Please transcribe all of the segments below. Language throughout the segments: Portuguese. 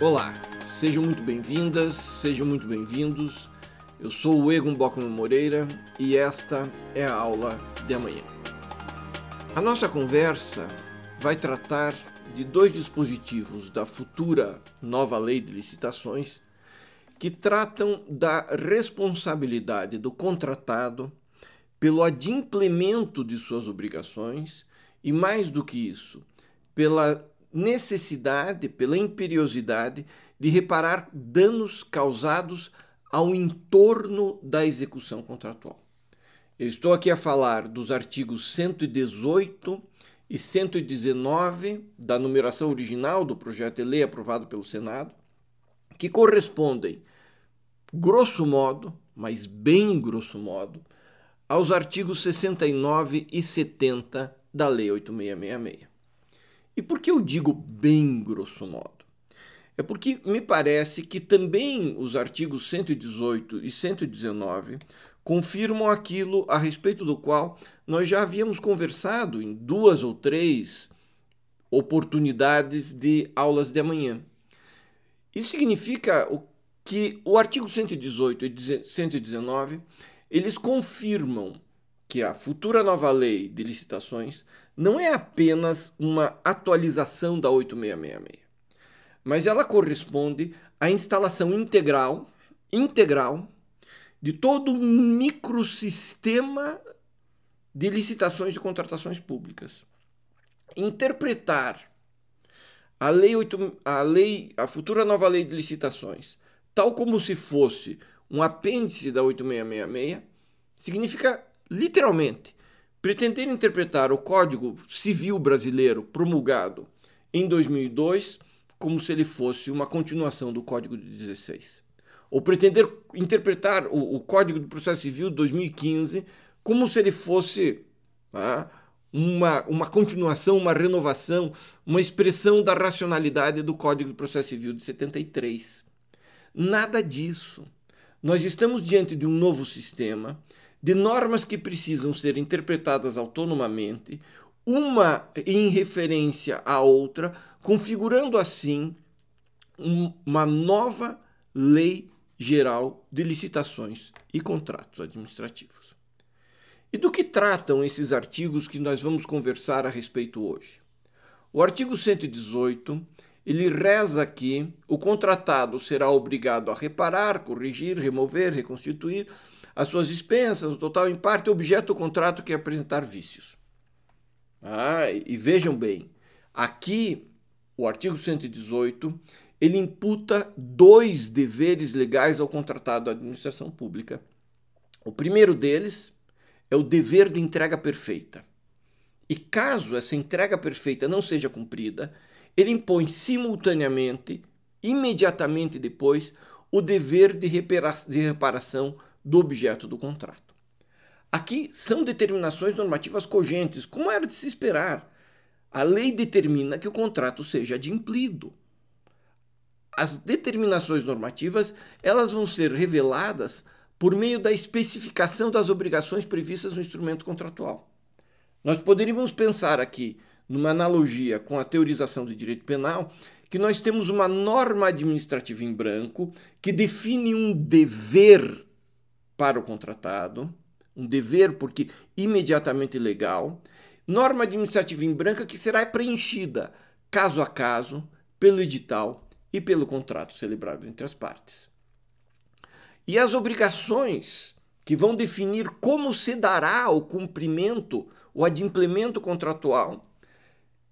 Olá, sejam muito bem-vindas, sejam muito bem-vindos. Eu sou o Egon Bockman Moreira e esta é a aula de amanhã. A nossa conversa vai tratar de dois dispositivos da futura nova lei de licitações que tratam da responsabilidade do contratado pelo adimplemento de suas obrigações e, mais do que isso, pela necessidade, pela imperiosidade de reparar danos causados ao entorno da execução contratual. Eu estou aqui a falar dos artigos 118 e 119 da numeração original do projeto de lei aprovado pelo Senado, que correspondem, grosso modo, mas bem grosso modo, aos artigos 69 e 70 da Lei 8666. E por que eu digo bem grosso modo? É porque me parece que também os artigos 118 e 119 confirmam aquilo a respeito do qual nós já havíamos conversado em duas ou três oportunidades de aulas de amanhã. Isso significa que o artigo 118 e 119 eles confirmam que a futura nova lei de licitações não é apenas uma atualização da 8666, mas ela corresponde à instalação integral, integral de todo um microsistema de licitações e contratações públicas. Interpretar a lei, 8, a lei, a futura nova lei de licitações, tal como se fosse um apêndice da 8666, significa literalmente pretender interpretar o Código Civil Brasileiro promulgado em 2002 como se ele fosse uma continuação do Código de 16. Ou pretender interpretar o, o Código do Processo Civil de 2015 como se ele fosse ah, uma, uma continuação, uma renovação, uma expressão da racionalidade do Código do Processo Civil de 73. Nada disso. Nós estamos diante de um novo sistema de normas que precisam ser interpretadas autonomamente, uma em referência à outra, configurando assim uma nova lei geral de licitações e contratos administrativos. E do que tratam esses artigos que nós vamos conversar a respeito hoje? O artigo 118, ele reza que o contratado será obrigado a reparar, corrigir, remover, reconstituir as suas dispensas, o total em parte, objeto do contrato que é apresentar vícios. Ah, e vejam bem, aqui o artigo 118 ele imputa dois deveres legais ao contratado da administração pública. O primeiro deles é o dever de entrega perfeita. E caso essa entrega perfeita não seja cumprida, ele impõe simultaneamente, imediatamente depois, o dever de, reparação do objeto do contrato. Aqui são determinações normativas cogentes, como era de se esperar. A lei determina que o contrato seja adimplido. As determinações normativas elas vão ser reveladas por meio da especificação das obrigações previstas no instrumento contratual. Nós poderíamos pensar aqui, numa analogia com a teorização do direito penal, que nós temos uma norma administrativa em branco que define um dever para o contratado, um dever porque imediatamente legal, norma administrativa em branca que será preenchida caso a caso pelo edital e pelo contrato celebrado entre as partes. E as obrigações que vão definir como se dará o cumprimento, o adimplemento contratual,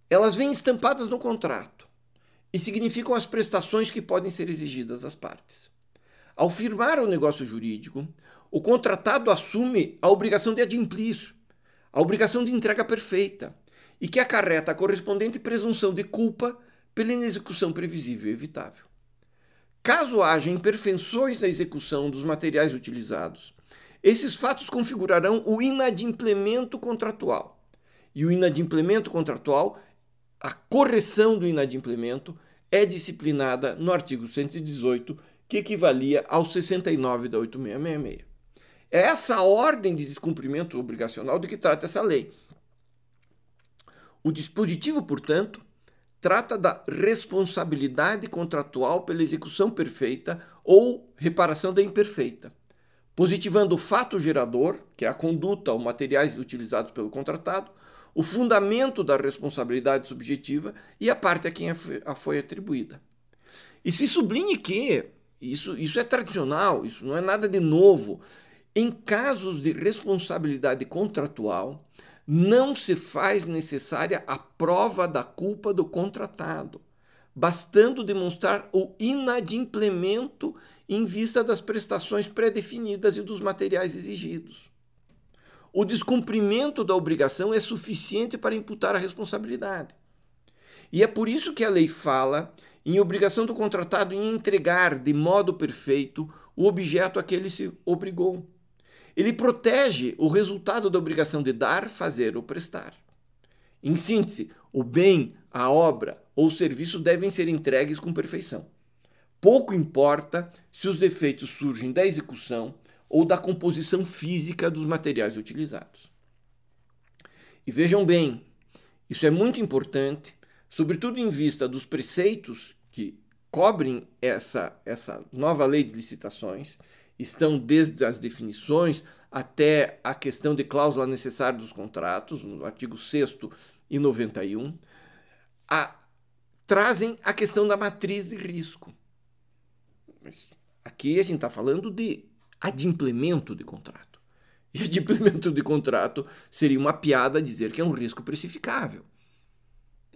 elas vêm estampadas no contrato e significam as prestações que podem ser exigidas das partes. Ao firmar o negócio jurídico, o contratado assume a obrigação de adimplir, a obrigação de entrega perfeita, e que acarreta a correspondente presunção de culpa pela inexecução previsível e evitável. Caso haja imperfeições na execução dos materiais utilizados, esses fatos configurarão o inadimplemento contratual. E o inadimplemento contratual, a correção do inadimplemento, é disciplinada no artigo 118, que equivalia ao 69 da 8666. É essa ordem de descumprimento obrigacional de que trata essa lei. O dispositivo, portanto, trata da responsabilidade contratual pela execução perfeita ou reparação da imperfeita, positivando o fato gerador, que é a conduta ou materiais utilizados pelo contratado, o fundamento da responsabilidade subjetiva e a parte a quem a foi atribuída. E se sublinhe que isso, isso é tradicional, isso não é nada de novo. Em casos de responsabilidade contratual, não se faz necessária a prova da culpa do contratado, bastando demonstrar o inadimplemento em vista das prestações pré-definidas e dos materiais exigidos. O descumprimento da obrigação é suficiente para imputar a responsabilidade. E é por isso que a lei fala em obrigação do contratado em entregar de modo perfeito o objeto a que ele se obrigou. Ele protege o resultado da obrigação de dar, fazer ou prestar. Em síntese, o bem, a obra ou o serviço devem ser entregues com perfeição. Pouco importa se os defeitos surgem da execução ou da composição física dos materiais utilizados. E vejam bem, isso é muito importante, sobretudo em vista dos preceitos que cobrem essa, essa nova lei de licitações estão desde as definições até a questão de cláusula necessária dos contratos, no artigo 6 e 91, a, trazem a questão da matriz de risco. Aqui a gente está falando de adimplemento de contrato. E adimplemento de contrato seria uma piada dizer que é um risco precificável.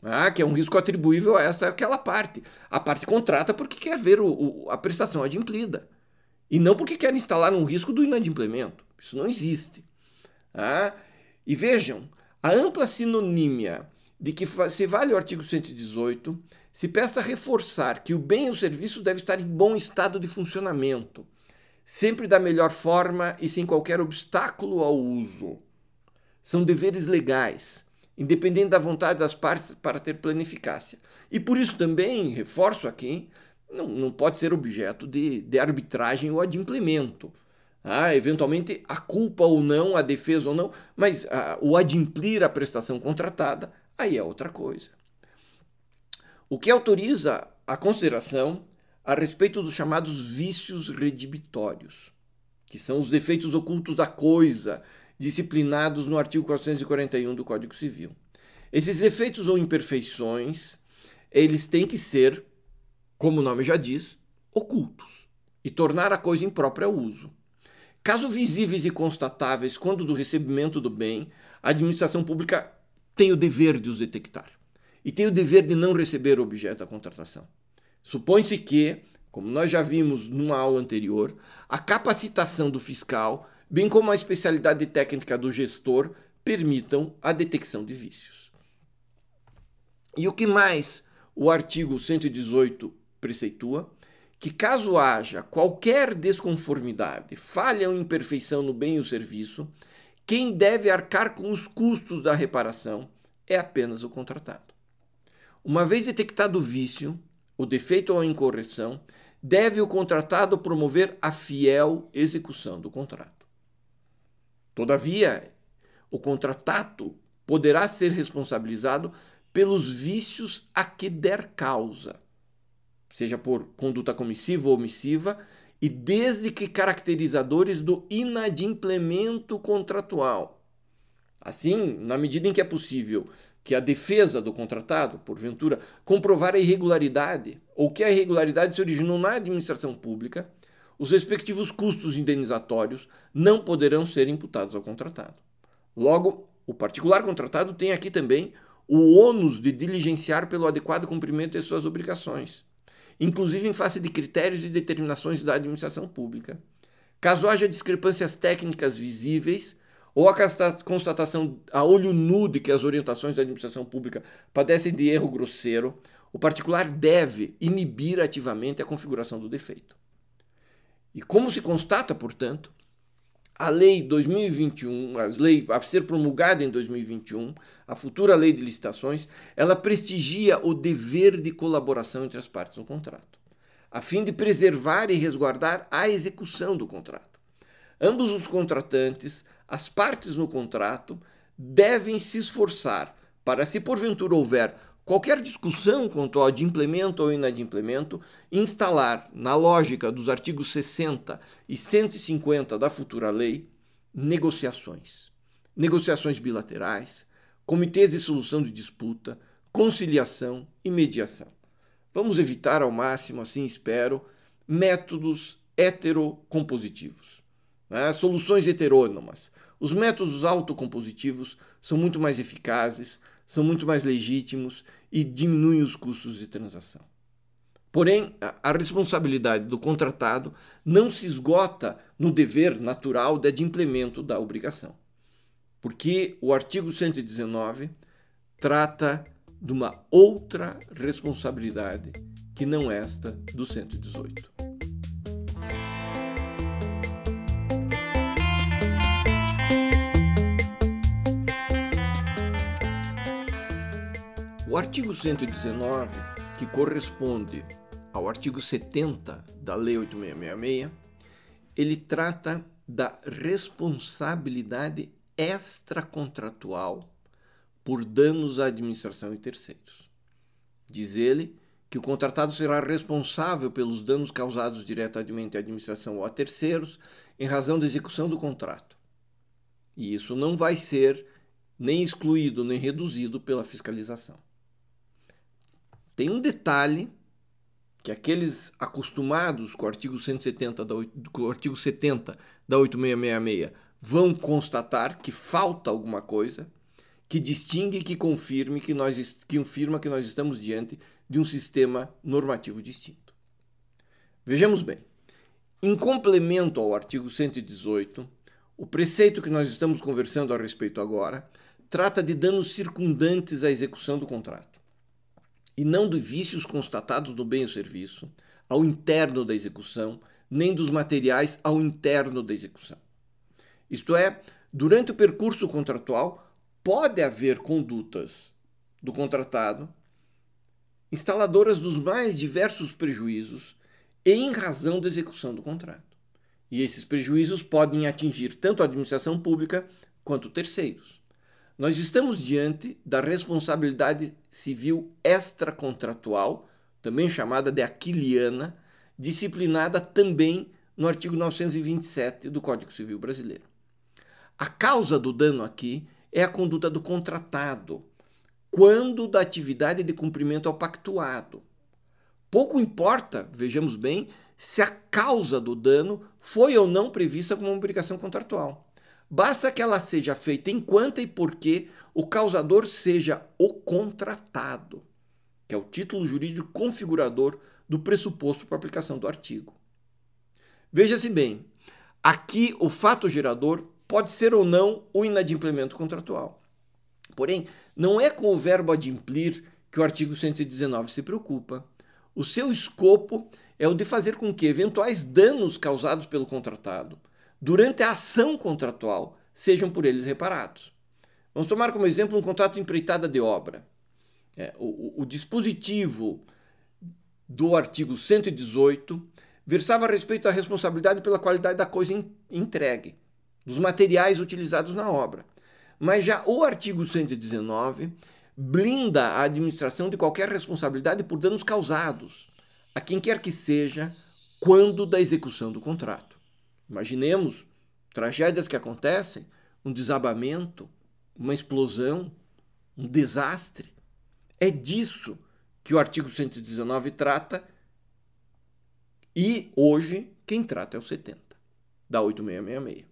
Ah, que é um risco atribuível a esta aquela parte. A parte contrata porque quer ver o, o, a prestação adimplida. E não porque quer instalar um risco do inadimplemento. Isso não existe. Ah, e vejam, a ampla sinonímia de que se vale o artigo 118 se presta a reforçar que o bem e o serviço deve estar em bom estado de funcionamento, sempre da melhor forma e sem qualquer obstáculo ao uso. São deveres legais, independente da vontade das partes para ter plena eficácia. E por isso também, reforço aqui, não, não pode ser objeto de, de arbitragem ou adimplemento. Ah, eventualmente a culpa ou não, a defesa ou não, mas ah, o adimplir a prestação contratada, aí é outra coisa. O que autoriza a consideração a respeito dos chamados vícios redibitórios, que são os defeitos ocultos da coisa, disciplinados no artigo 441 do Código Civil. Esses defeitos ou imperfeições, eles têm que ser como o nome já diz, ocultos e tornar a coisa imprópria ao uso. Caso visíveis e constatáveis quando do recebimento do bem, a administração pública tem o dever de os detectar e tem o dever de não receber o objeto da contratação. Supõe-se que, como nós já vimos numa aula anterior, a capacitação do fiscal, bem como a especialidade técnica do gestor, permitam a detecção de vícios. E o que mais o artigo 118 preceitua que, caso haja qualquer desconformidade, falha ou imperfeição no bem ou serviço, quem deve arcar com os custos da reparação é apenas o contratado. Uma vez detectado o vício, o defeito ou a incorreção, deve o contratado promover a fiel execução do contrato. Todavia, o contratado poderá ser responsabilizado pelos vícios a que der causa seja por conduta comissiva ou omissiva, e desde que caracterizadores do inadimplemento contratual. Assim, na medida em que é possível que a defesa do contratado, porventura, comprovar a irregularidade ou que a irregularidade se originou na administração pública, os respectivos custos indenizatórios não poderão ser imputados ao contratado. Logo, o particular contratado tem aqui também o ônus de diligenciar pelo adequado cumprimento de suas obrigações inclusive em face de critérios e determinações da administração pública. Caso haja discrepâncias técnicas visíveis ou a constatação a olho nu de que as orientações da administração pública padecem de erro grosseiro, o particular deve inibir ativamente a configuração do defeito. E como se constata, portanto, a lei 2021, a lei a ser promulgada em 2021, a futura lei de licitações, ela prestigia o dever de colaboração entre as partes no contrato, a fim de preservar e resguardar a execução do contrato. Ambos os contratantes, as partes no contrato, devem se esforçar para, se porventura houver qualquer discussão quanto ao adimplemento ou inadimplemento, instalar, na lógica dos artigos 60 e 150 da futura lei, negociações. Negociações bilaterais, comitês de solução de disputa, conciliação e mediação. Vamos evitar ao máximo, assim espero, métodos heterocompositivos, né? soluções heterônomas. Os métodos autocompositivos são muito mais eficazes, são muito mais legítimos e diminuem os custos de transação. Porém, a responsabilidade do contratado não se esgota no dever natural de adimplemento da obrigação, porque o artigo 119 trata de uma outra responsabilidade que não esta do 118. Artigo 119, que corresponde ao artigo 70 da Lei 8666, ele trata da responsabilidade extracontratual por danos à administração e terceiros. Diz ele que o contratado será responsável pelos danos causados diretamente à administração ou a terceiros em razão da execução do contrato. E isso não vai ser nem excluído nem reduzido pela fiscalização. Tem um detalhe que aqueles acostumados com o artigo 170 da, com o artigo 70 da 8666 vão constatar que falta alguma coisa que distingue e que confirme que nós que confirma que nós estamos diante de um sistema normativo distinto. Vejamos bem. Em complemento ao artigo 118, o preceito que nós estamos conversando a respeito agora trata de danos circundantes à execução do contrato e não de vícios constatados no bem ou serviço, ao interno da execução, nem dos materiais ao interno da execução. Isto é, durante o percurso contratual, pode haver condutas do contratado instaladoras dos mais diversos prejuízos em razão da execução do contrato. E esses prejuízos podem atingir tanto a administração pública quanto terceiros. Nós estamos diante da responsabilidade civil extracontratual, também chamada de aquiliana, disciplinada também no artigo 927 do Código Civil Brasileiro. A causa do dano aqui é a conduta do contratado, quando da atividade de cumprimento ao pactuado. Pouco importa, vejamos bem, se a causa do dano foi ou não prevista como obrigação contratual. Basta que ela seja feita enquanto e porque o causador seja o contratado, que é o título jurídico configurador do pressuposto para aplicação do artigo. Veja-se bem, aqui o fato gerador pode ser ou não o inadimplemento contratual. Porém, não é com o verbo adimplir que o artigo 119 se preocupa. O seu escopo é o de fazer com que eventuais danos causados pelo contratado durante a ação contratual sejam por eles reparados. Vamos tomar como exemplo um contrato empreitada de obra. É, o, o, dispositivo do artigo 118 versava a respeito da responsabilidade pela qualidade da coisa entregue, dos materiais utilizados na obra. Mas já o artigo 119 blinda a administração de qualquer responsabilidade por danos causados, a quem quer que seja, quando da execução do contrato. Imaginemos tragédias que acontecem, um desabamento, uma explosão, um desastre. É disso que o artigo 119 trata e hoje quem trata é o 70 da 8666.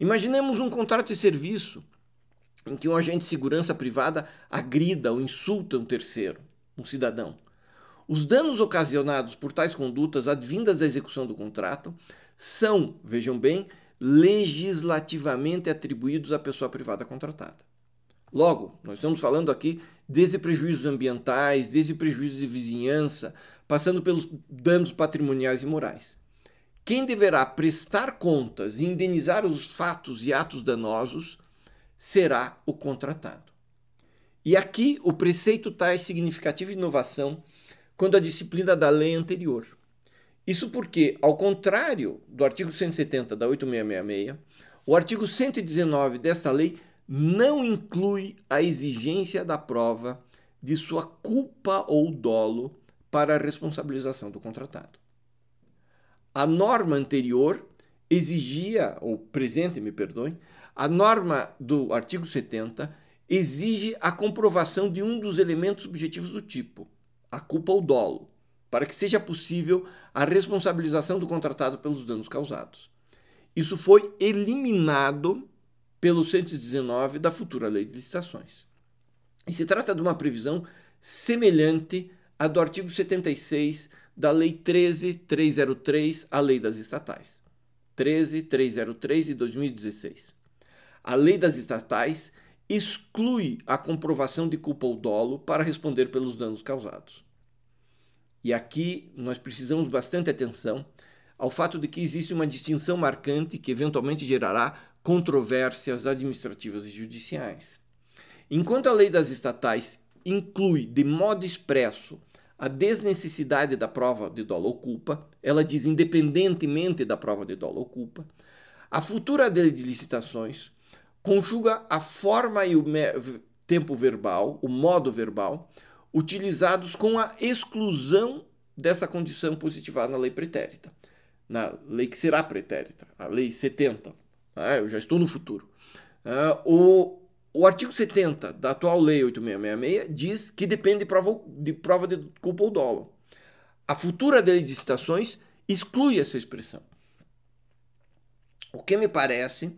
Imaginemos um contrato de serviço em que um agente de segurança privada agrida ou insulta um terceiro, um cidadão. Os danos ocasionados por tais condutas advindas da execução do contrato são, vejam bem, legislativamente atribuídos à pessoa privada contratada. Logo, nós estamos falando aqui desde prejuízos ambientais, desde prejuízos de vizinhança, passando pelos danos patrimoniais e morais. Quem deverá prestar contas e indenizar os fatos e atos danosos será o contratado. E aqui o preceito traz significativa inovação quando a disciplina da lei anterior. Isso porque, ao contrário do artigo 170 da 8666, o artigo 119 desta lei não inclui a exigência da prova de sua culpa ou dolo para a responsabilização do contratado. A norma anterior exigia, ou presente, me perdoem, a norma do artigo 70 exige a comprovação de um dos elementos objetivos do tipo, a culpa ou dolo, para que seja possível a responsabilização do contratado pelos danos causados. Isso foi eliminado pelo 119 da futura Lei de Licitações. E se trata de uma previsão semelhante à do artigo 76 da Lei 13303, a Lei das Estatais. 13303 de 2016. A Lei das Estatais exclui a comprovação de culpa ou dolo para responder pelos danos causados. E aqui nós precisamos bastante atenção ao fato de que existe uma distinção marcante que eventualmente gerará controvérsias administrativas e judiciais. Enquanto a lei das estatais inclui de modo expresso a desnecessidade da prova de dolo ou culpa, ela diz independentemente da prova de dolo ou culpa, a futura lei de licitações conjuga a forma e o tempo verbal, o modo verbal, utilizados com a exclusão dessa condição positivada na lei pretérita, na lei que será pretérita, a lei 70. Ah, eu já estou no futuro. Ah, o, o artigo 70 da atual lei 8666 diz que depende de prova de, prova de culpa ou dolo. A futura lei de citações exclui essa expressão. O que me parece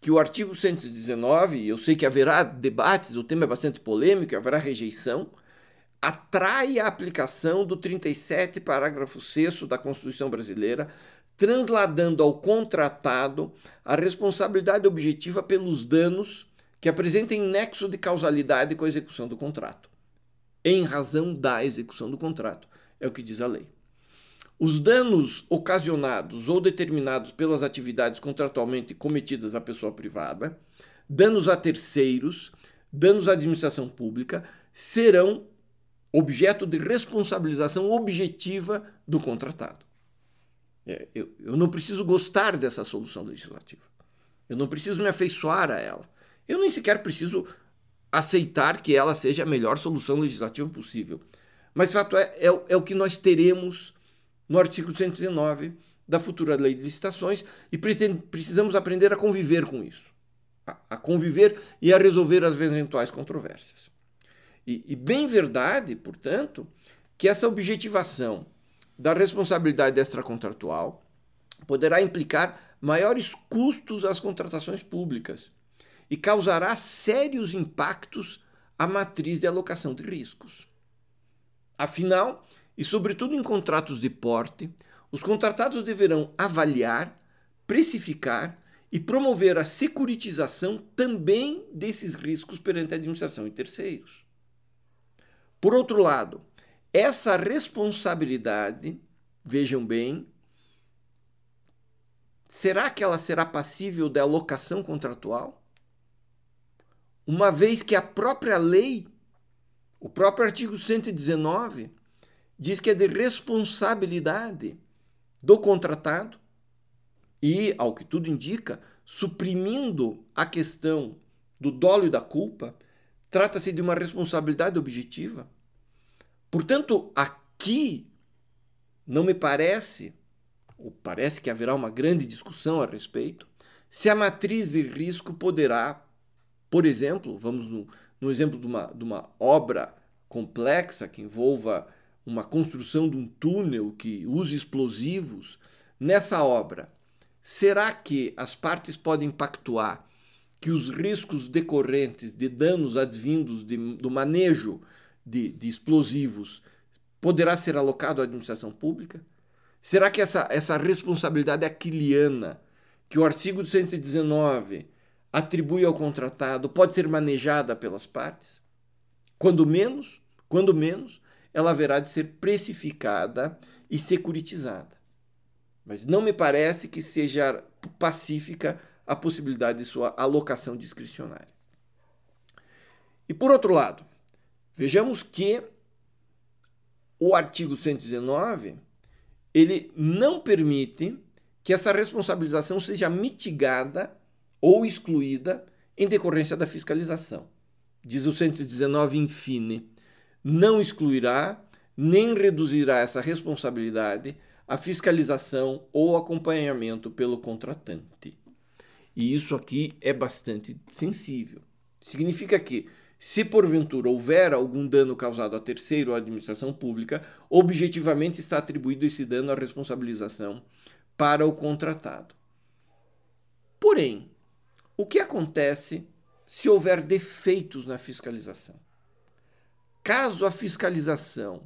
que o artigo 119, eu sei que haverá debates, o tema é bastante polêmico, haverá rejeição, atrai a aplicação do 37, parágrafo 6 da Constituição Brasileira, transladando ao contratado a responsabilidade objetiva pelos danos que apresentem nexo de causalidade com a execução do contrato, em razão da execução do contrato, é o que diz a lei. Os danos ocasionados ou determinados pelas atividades contratualmente cometidas à pessoa privada, danos a terceiros, danos à administração pública, serão objeto de responsabilização objetiva do contratado. É, eu, eu não preciso gostar dessa solução legislativa. Eu não preciso me afeiçoar a ela. Eu nem sequer preciso aceitar que ela seja a melhor solução legislativa possível. Mas fato é, é, é o que nós teremos no artigo 119 da futura lei de licitações e precisamos aprender a conviver com isso. A, a conviver e a resolver as eventuais controvérsias. E, e bem verdade, portanto, que essa objetivação da responsabilidade extracontratual poderá implicar maiores custos às contratações públicas e causará sérios impactos à matriz de alocação de riscos. Afinal, e sobretudo em contratos de porte, os contratados deverão avaliar, precificar e promover a securitização também desses riscos perante a administração e terceiros. Por outro lado, essa responsabilidade, vejam bem, será que ela será passível de alocação contratual? Uma vez que a própria lei, o próprio artigo 119, diz que é de responsabilidade do contratado e, ao que tudo indica, suprimindo a questão do dolo e da culpa, trata-se de uma responsabilidade objetiva. Portanto, aqui não me parece, ou parece que haverá uma grande discussão a respeito, se a matriz de risco poderá, por exemplo, vamos no, no exemplo de uma, de uma obra complexa que envolva uma construção de um túnel que use explosivos, nessa obra, será que as partes podem pactuar que os riscos decorrentes de danos advindos de, do manejo de, de explosivos poderá ser alocado à administração pública? Será que essa, essa responsabilidade aquiliana que o artigo 119 atribui ao contratado pode ser manejada pelas partes? Quando menos, quando menos, ela haverá de ser precificada e securitizada. Mas não me parece que seja pacífica a possibilidade de sua alocação discricionária. E por outro lado, vejamos que o artigo 119 ele não permite que essa responsabilização seja mitigada ou excluída em decorrência da fiscalização. Diz o 119 infine, não excluirá nem reduzirá essa responsabilidade a fiscalização ou acompanhamento pelo contratante. E isso aqui é bastante sensível. Significa que, se porventura houver algum dano causado a terceiro ou à administração pública, objetivamente está atribuído esse dano à responsabilização para o contratado. Porém, o que acontece se houver defeitos na fiscalização? Caso a fiscalização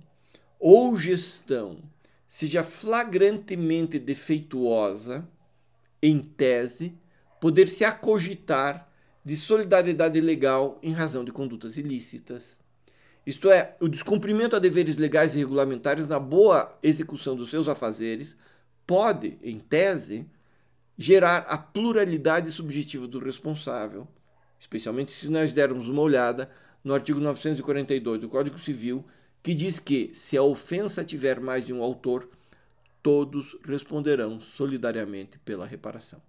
ou gestão seja flagrantemente defeituosa, em tese, poder-se acogitar de solidariedade legal em razão de condutas ilícitas. Isto é, o descumprimento a deveres legais e regulamentares na boa execução dos seus afazeres pode, em tese, gerar a pluralidade subjetiva do responsável, especialmente se nós dermos uma olhada no artigo 942 do Código Civil, que diz que, se a ofensa tiver mais de um autor, todos responderão solidariamente pela reparação.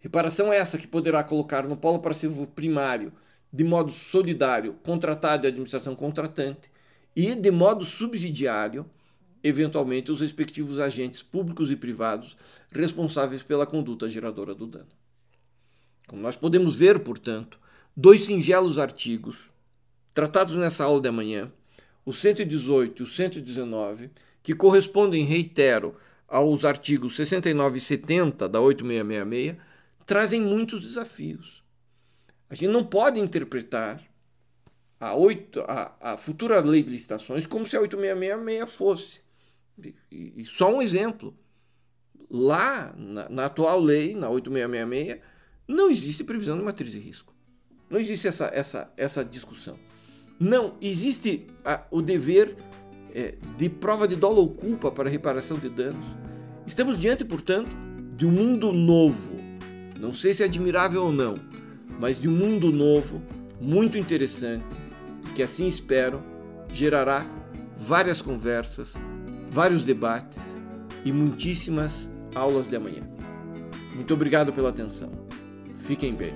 Reparação é essa que poderá colocar no polo passivo primário, de modo solidário, contratado e administração contratante, e de modo subsidiário, eventualmente, os respectivos agentes públicos e privados responsáveis pela conduta geradora do dano. Como nós podemos ver, portanto, dois singelos artigos tratados nessa aula de amanhã, o 118 e o 119, que correspondem, reitero, aos artigos 69 e 70 da 8666, trazem muitos desafios. A gente não pode interpretar a, 8, a, a futura lei de licitações como se a 8666 fosse. E, e só um exemplo. Lá, na, na, atual lei, na 8666, não existe previsão de matriz de risco. Não existe essa, essa, essa discussão. Não existe a, o dever é, de prova de dolo ou culpa para reparação de danos. Estamos diante, portanto, de um mundo novo. Não sei se é admirável ou não, mas de um mundo novo, muito interessante, que assim espero gerará várias conversas, vários debates e muitíssimas aulas de amanhã. Muito obrigado pela atenção. Fiquem bem.